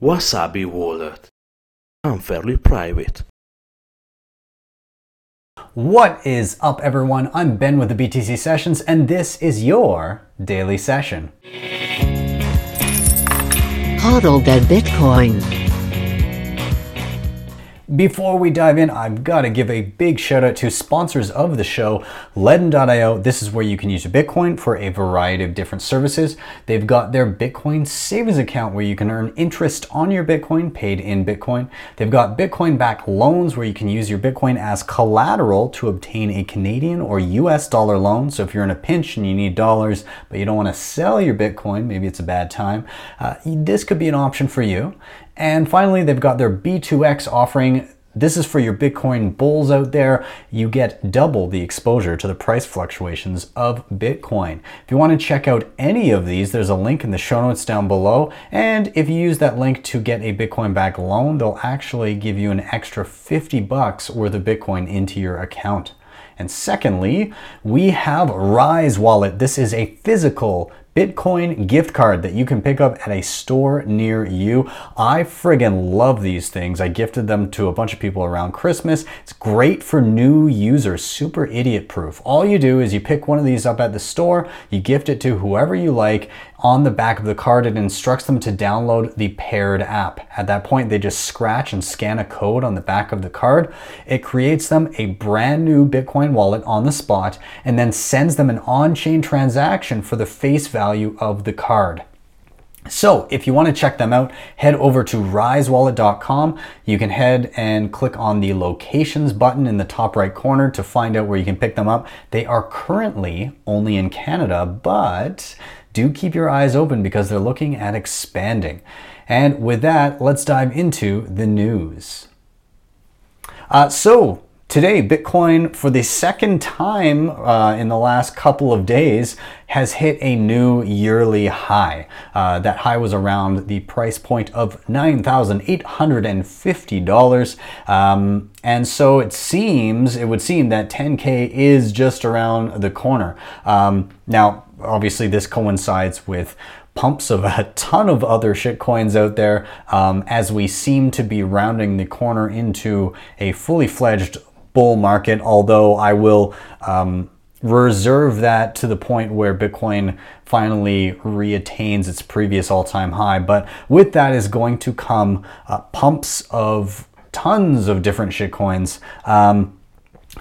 Wasabi Wallet. I'm fairly private. What is up, everyone? I'm Ben with the BTC Sessions, and this is your daily session. Hodl that Bitcoin. Before we dive in, I've got to give a big shout out to sponsors of the show, Ledn.io. This is where you can use your Bitcoin for a variety of different services. They've got their Bitcoin savings account where you can earn interest on your Bitcoin paid in Bitcoin. They've got Bitcoin backed loans where you can use your Bitcoin as collateral to obtain a Canadian or US dollar loan. So if you're in a pinch and you need dollars, but you don't want to sell your Bitcoin, maybe it's a bad time, uh, this could be an option for you. And finally, they've got their B2X offering. This is for your Bitcoin bulls out there. You get double the exposure to the price fluctuations of Bitcoin. If you want to check out any of these, there's a link in the show notes down below. And if you use that link to get a Bitcoin back loan, they'll actually give you an extra 50 bucks worth of Bitcoin into your account. And secondly, we have Rise Wallet. This is a physical Bitcoin gift card that you can pick up at a store near you. I friggin' love these things. I gifted them to a bunch of people around Christmas. It's great for new users, super idiot proof. All you do is you pick one of these up at the store, you gift it to whoever you like. On the back of the card, it instructs them to download the paired app. At that point, they just scratch and scan a code on the back of the card. It creates them a brand new Bitcoin wallet on the spot and then sends them an on chain transaction for the face value value of the card. So, if you want to check them out, head over to risewallet.com. You can head and click on the locations button in the top right corner to find out where you can pick them up. They are currently only in Canada, but do keep your eyes open because they're looking at expanding. And with that, let's dive into the news. Uh, so, Today, Bitcoin, for the second time uh, in the last couple of days, has hit a new yearly high. Uh, that high was around the price point of $9,850. Um, and so it seems, it would seem that 10K is just around the corner. Um, now, obviously, this coincides with pumps of a ton of other shitcoins out there um, as we seem to be rounding the corner into a fully fledged bull market, although I will um, reserve that to the point where Bitcoin finally reattains its previous all time high. But with that is going to come uh, pumps of tons of different shitcoins. Um,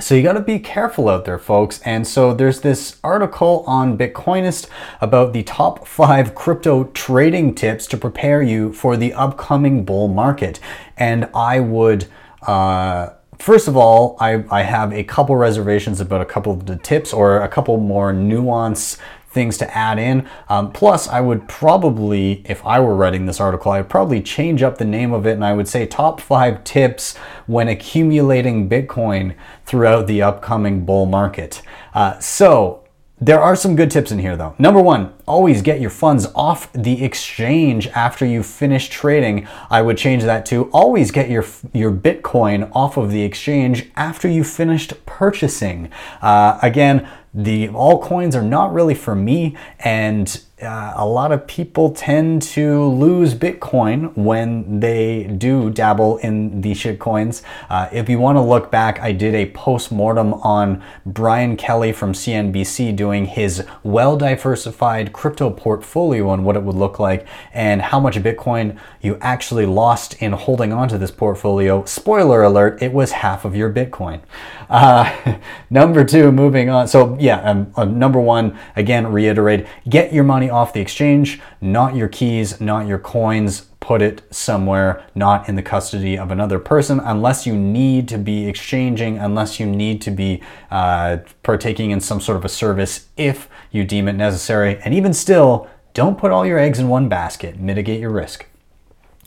so you got to be careful out there, folks. And so there's this article on Bitcoinist about the top five crypto trading tips to prepare you for the upcoming bull market. And I would. Uh, First of all, I, I have a couple reservations about a couple of the tips or a couple more nuance things to add in. Um, plus, I would probably, if I were writing this article, I'd probably change up the name of it and I would say top five tips when accumulating Bitcoin throughout the upcoming bull market. Uh, so, there are some good tips in here though. Number one, always get your funds off the exchange after you finish trading. I would change that to always get your, your Bitcoin off of the exchange after you finished purchasing. Uh, again, the altcoins are not really for me and uh, a lot of people tend to lose Bitcoin when they do dabble in the shitcoins. Uh, if you want to look back, I did a post mortem on Brian Kelly from CNBC doing his well diversified crypto portfolio and what it would look like and how much Bitcoin you actually lost in holding onto this portfolio. Spoiler alert, it was half of your Bitcoin. Uh, number two, moving on. So, yeah, um, uh, number one, again, reiterate get your money off the exchange, not your keys, not your coins. Put it somewhere not in the custody of another person unless you need to be exchanging, unless you need to be uh, partaking in some sort of a service if you deem it necessary. And even still, don't put all your eggs in one basket, mitigate your risk.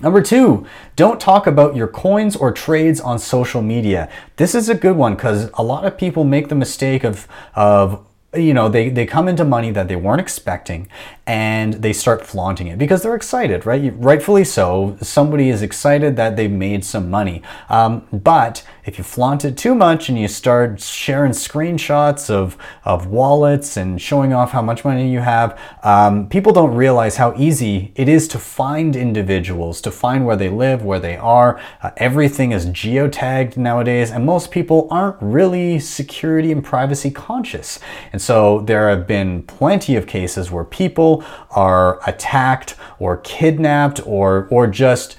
Number two, don't talk about your coins or trades on social media. This is a good one because a lot of people make the mistake of, of you know, they, they come into money that they weren't expecting and they start flaunting it because they're excited, right? Rightfully so. Somebody is excited that they've made some money. Um, but if you flaunt it too much and you start sharing screenshots of, of wallets and showing off how much money you have, um, people don't realize how easy it is to find individuals, to find where they live, where they are. Uh, everything is geotagged nowadays, and most people aren't really security and privacy conscious. And so there have been plenty of cases where people are attacked or kidnapped or, or just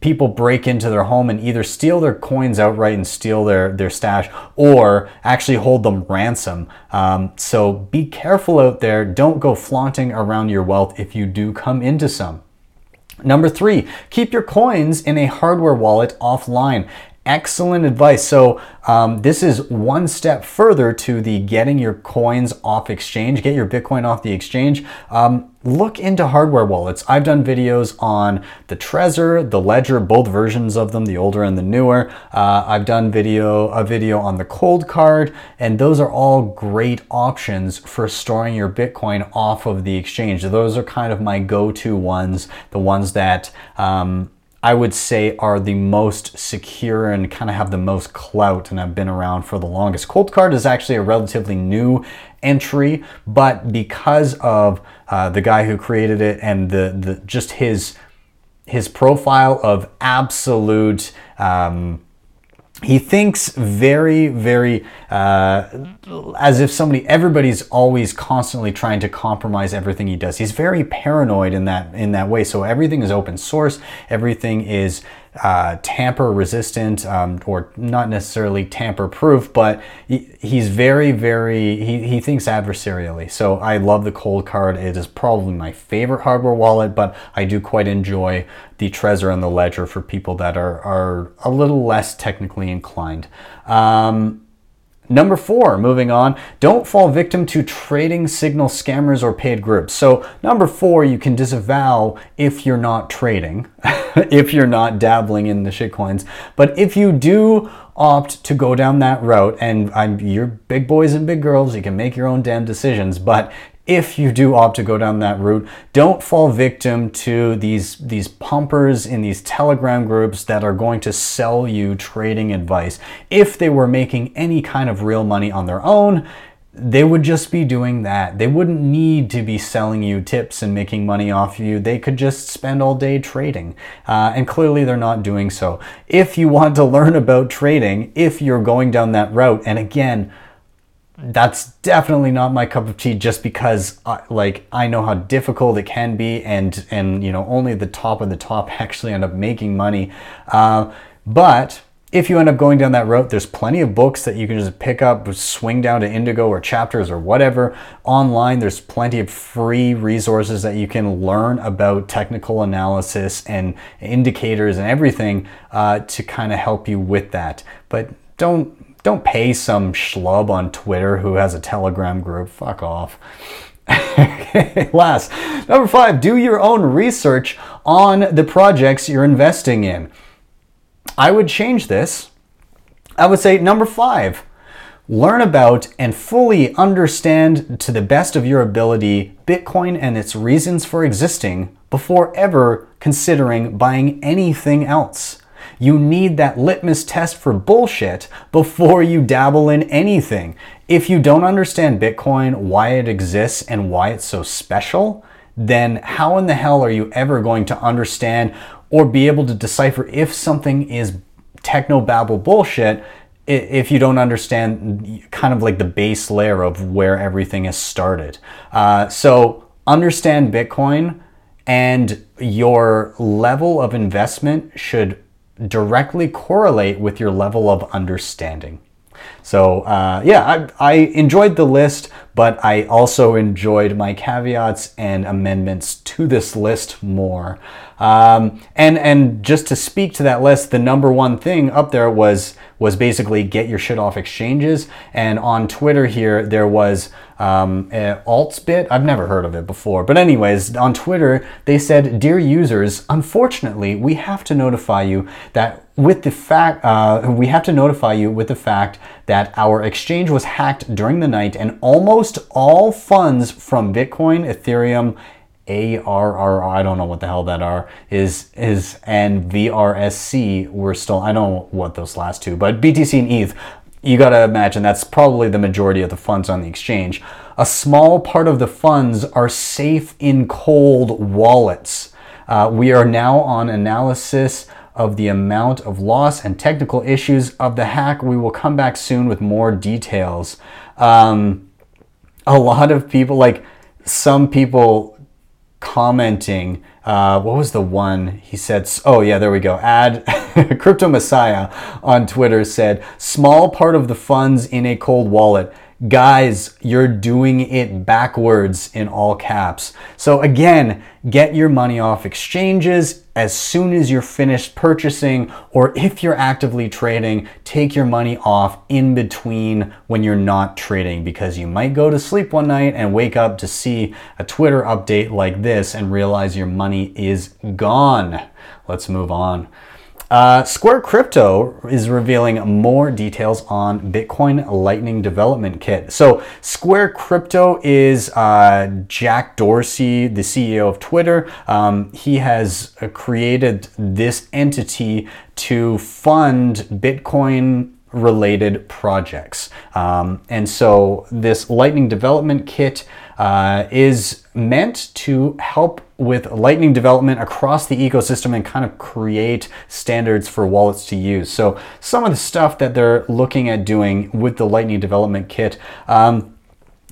people break into their home and either steal their coins outright and steal their, their stash or actually hold them ransom. Um, so be careful out there. Don't go flaunting around your wealth if you do come into some. Number three, keep your coins in a hardware wallet offline. Excellent advice. So, um, this is one step further to the getting your coins off exchange, get your Bitcoin off the exchange. Um, look into hardware wallets. I've done videos on the Trezor, the Ledger, both versions of them, the older and the newer. Uh, I've done video a video on the Coldcard, and those are all great options for storing your Bitcoin off of the exchange. Those are kind of my go-to ones, the ones that um, I would say are the most secure and kind of have the most clout and have been around for the longest. Coldcard is actually a relatively new entry, but because of uh, the guy who created it and the, the just his his profile of absolute um, he thinks very very uh, as if somebody everybody's always constantly trying to compromise everything he does. He's very paranoid in that in that way. So everything is open source. Everything is uh, tamper resistant um, or not necessarily tamper proof but he, he's very very he, he thinks adversarially so i love the Coldcard it is probably my favorite hardware wallet but i do quite enjoy the Trezor and the Ledger for people that are, are a little less technically inclined. Um, Number four, moving on, don't fall victim to trading signal scammers or paid groups. So, number four, you can disavow if you're not trading, if you're not dabbling in the shitcoins. But if you do opt to go down that route, and I'm, you're big boys and big girls, you can make your own damn decisions. But if you do opt to go down that route, don't fall victim to these these pumpers in these telegram groups that are going to sell you trading advice. If they were making any kind of real money on their own, they would just be doing that. They wouldn't need to be selling you tips and making money off you. They could just spend all day trading. Uh, and clearly they're not doing so. If you want to learn about trading, if you're going down that route, and again, that's definitely not my cup of tea just because uh, like I know how difficult it can be and and you know only the top of the top actually end up making money uh, but if you end up going down that route there's plenty of books that you can just pick up swing down to indigo or chapters or whatever online there's plenty of free resources that you can learn about technical analysis and indicators and everything uh, to kind of help you with that but don't don't pay some schlub on Twitter who has a Telegram group. Fuck off. okay, Last, number five, do your own research on the projects you're investing in. I would change this. I would say number five, learn about and fully understand to the best of your ability Bitcoin and its reasons for existing before ever considering buying anything else. You need that litmus test for bullshit before you dabble in anything. If you don't understand Bitcoin, why it exists, and why it's so special, then how in the hell are you ever going to understand or be able to decipher if something is techno babble bullshit if you don't understand kind of like the base layer of where everything has started? Uh, so understand Bitcoin and your level of investment should directly correlate with your level of understanding. So uh, yeah, I, I, enjoyed the list, but I also enjoyed my caveats and amendments to this list more. Um, and and just to speak to that list, the number one thing up there was was basically get your shit off exchanges. And on Twitter here, there was um, Altsbit. I've never heard of it before, but anyways, on Twitter they said, "Dear users, unfortunately, we have to notify you that." With the fact, uh, we have to notify you with the fact that our exchange was hacked during the night and almost all funds from Bitcoin, Ethereum, ARR, I don't know what the hell that are, is, is and VRSC were still, I don't know what those last two, but BTC and ETH, you gotta imagine that's probably the majority of the funds on the exchange. A small part of the funds are safe in cold wallets. Uh, we are now on analysis of the amount of loss and technical issues of the hack. We will come back soon with more details. Um, a lot of people, like some people commenting, uh, what was the one he said? Oh, yeah, there we go. Add Crypto Messiah on Twitter said, small part of the funds in a cold wallet Guys, you're doing it backwards in all caps. So, again, get your money off exchanges as soon as you're finished purchasing, or if you're actively trading, take your money off in between when you're not trading because you might go to sleep one night and wake up to see a Twitter update like this and realize your money is gone. Let's move on. Uh, Square Crypto is revealing more details on Bitcoin Lightning Development Kit. So, Square Crypto is uh, Jack Dorsey, the CEO of Twitter. Um, he has uh, created this entity to fund Bitcoin related projects. Um, and so, this Lightning Development Kit uh, is meant to help with Lightning development across the ecosystem and kind of create standards for wallets to use. So some of the stuff that they're looking at doing with the Lightning development kit. Um,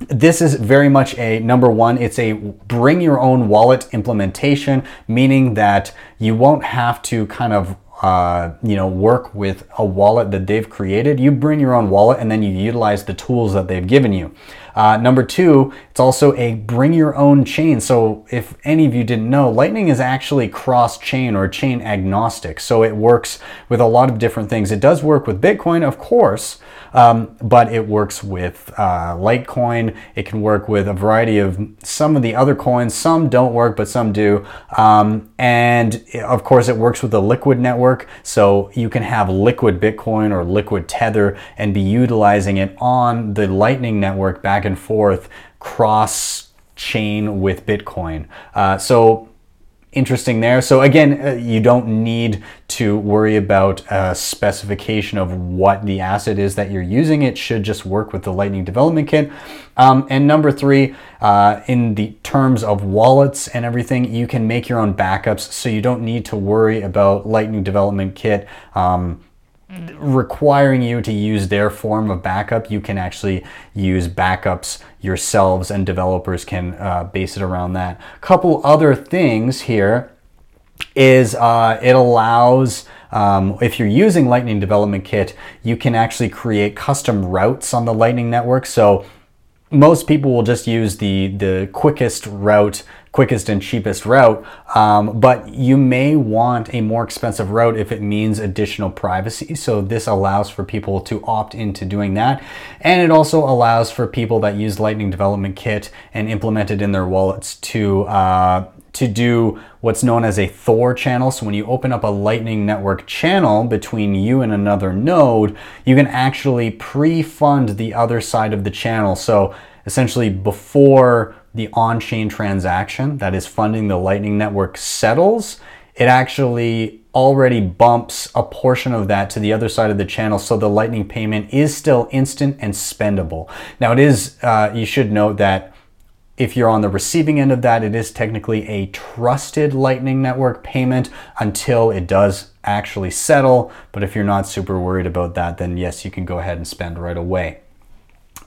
this is very much a number one, it's a bring your own wallet implementation, meaning that you won't have to kind of uh, you know, work with a wallet that they've created. You bring your own wallet and then you utilize the tools that they've given you. Uh, number two, it's also a bring your own chain. So if any of you didn't know, Lightning is actually cross chain or chain agnostic. So it works with a lot of different things. It does work with Bitcoin, of course, um, but it works with uh, Litecoin. It can work with a variety of some of the other coins. Some don't work, but some do. Um, and of course, it works with the Liquid network. So you can have Liquid Bitcoin or Liquid Tether and be utilizing it on the Lightning network back and forth cross chain with Bitcoin. Uh, so interesting there. So again, uh, you don't need to worry about a specification of what the asset is that you're using. It should just work with the Lightning Development Kit. Um, and number three, uh, in the terms of wallets and everything, you can make your own backups, so you don't need to worry about Lightning Development Kit. Um, requiring you to use their form of backup, you can actually use backups yourselves and developers can uh, base it around that. A couple other things here is uh, it allows um, if you're using Lightning Development Kit, you can actually create custom routes on the Lightning Network. So most people will just use the the quickest route quickest and cheapest route, um, but you may want a more expensive route if it means additional privacy. So this allows for people to opt into doing that. And it also allows for people that use Lightning Development Kit and implement it in their wallets to uh, to do what's known as a Thor channel. So when you open up a Lightning Network channel between you and another node, you can actually pre-fund the other side of the channel. So essentially before the on-chain transaction that is funding the Lightning Network settles, it actually already bumps a portion of that to the other side of the channel so the lightning payment is still instant and spendable. Now it is uh, you should note that if you're on the receiving end of that it is technically a trusted lightning network payment until it does actually settle but if you're not super worried about that then yes you can go ahead and spend right away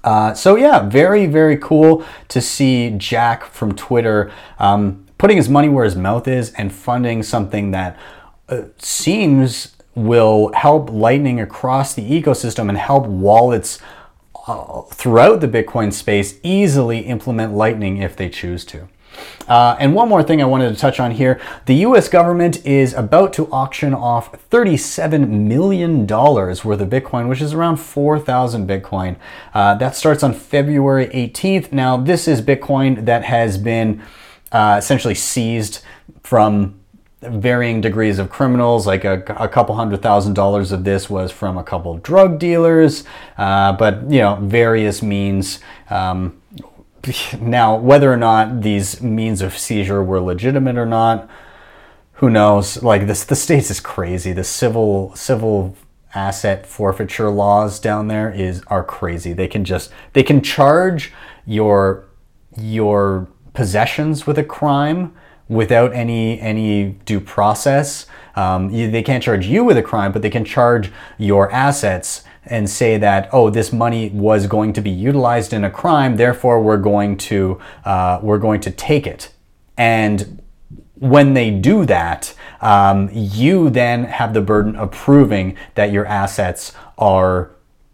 uh, so yeah, very very cool to see Jack from Twitter um, putting his money where his mouth is and funding something that uh, seems will help Lightning across the ecosystem and help wallets uh, throughout the Bitcoin space easily implement Lightning if they choose to. Uh, and one more thing I wanted to touch on here the US government is about to auction off $37 million worth of Bitcoin, which is around 4,000 Bitcoin. Uh, that starts on February 18th. Now, this is Bitcoin that has been uh, essentially seized from varying degrees of criminals like a, a, couple hundred thousand dollars of this was from a couple drug dealers uh, but you know various means um, now, whether or not these means of seizure were legitimate or not, who knows? Like this, the states is crazy. The civil civil asset forfeiture laws down there is are crazy. They can just they can charge your your possessions with a crime without any any due process. Um, they can't charge you with a crime, but they can charge your assets and say that oh this money was going to be utilized in a crime, therefore we're going to uh, we're going to take it. And when they do that, um, you then have the burden of proving that your assets are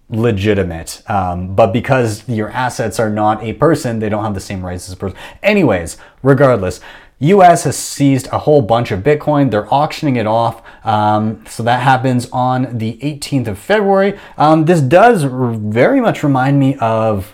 legitimate. Um, but because your assets are not a person, they don't have the same rights as a person. Anyways, regardless, US has seized a whole bunch of Bitcoin. They're auctioning it off. Um, so that happens on the 18th of February. Um, this does very much remind me of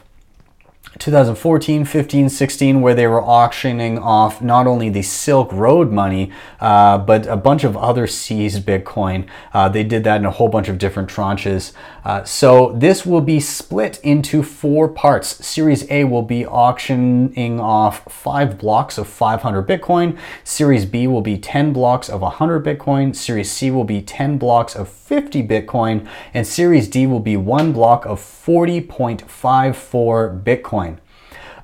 2014, 15, 16, where they were auctioning off not only the Silk Road money, uh, but a bunch of other seized Bitcoin. Uh, they did that in a whole bunch of different tranches. Uh, so this will be split into four parts. Series A will be auctioning off five blocks of 500 Bitcoin. Series B will be 10 blocks of 100 Bitcoin. Series C will be 10 blocks of 50 Bitcoin. And Series D will be one block of 40.54 Bitcoin.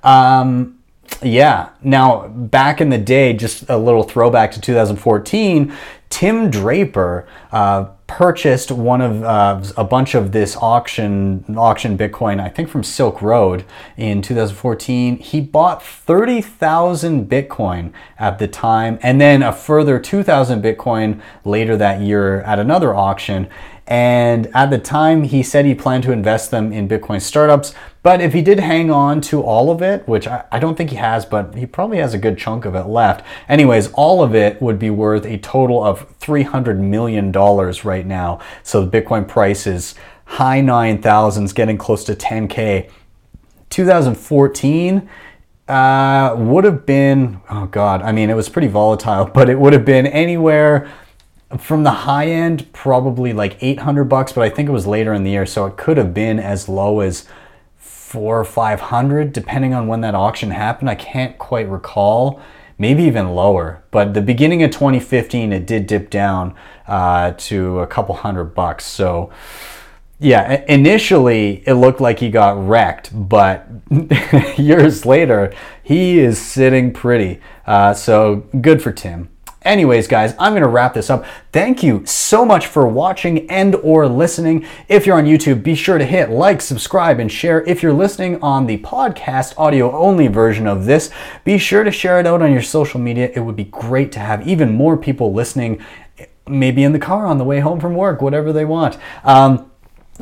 Um, yeah. Now, back in the day, just a little throwback to 2014, Tim Draper uh, purchased one of uh, a bunch of this auction auction Bitcoin, I think from Silk Road in 2014. He bought 30,000 Bitcoin at the time, and then a further 2,000 Bitcoin later that year at another auction. And at the time, he said he planned to invest them in Bitcoin startups. But if he did hang on to all of it, which I, don't think he has, but he probably has a good chunk of it left. Anyways, all of it would be worth a total of $300 million right now. So the Bitcoin price is high 9,000s, getting close to 10K. 2014 uh, would have been, oh God, I mean, it was pretty volatile, but it would have been anywhere from the high end, probably like 800 bucks, but I think it was later in the year, so it could have been as low as four or 500, depending on when that auction happened. I can't quite recall, maybe even lower. But the beginning of 2015, it did dip down uh, to a couple hundred bucks. So, yeah, initially it looked like he got wrecked, but years later, he is sitting pretty. Uh, so, good for Tim. Anyways, guys, I'm going to wrap this up. Thank you so much for watching and or listening. If you're on YouTube, be sure to hit like, subscribe, and share. If you're listening on the podcast audio only version of this, be sure to share it out on your social media. It would be great to have even more people listening, maybe in the car on the way home from work, whatever they want. Um,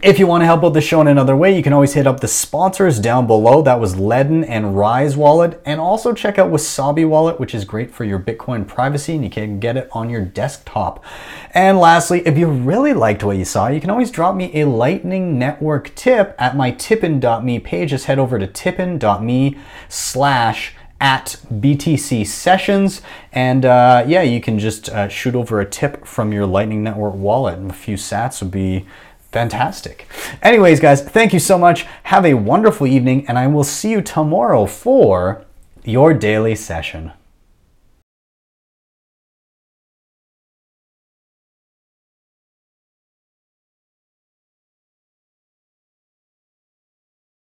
if you want to help out the show in another way, you can always hit up the sponsors down below. That was Ledn and Rise Wallet. And also check out Wasabi Wallet, which is great for your Bitcoin privacy and you can get it on your desktop. And lastly, if you really liked what you saw, you can always drop me a Lightning Network tip at my tippin.me page. Just head over to tippin.me slash at BTC Sessions. And uh, yeah, you can just uh, shoot over a tip from your Lightning Network wallet. And a few sats would be fantastic. Anyways, guys, thank you so much. Have a wonderful evening, and I will see you tomorrow for your daily session.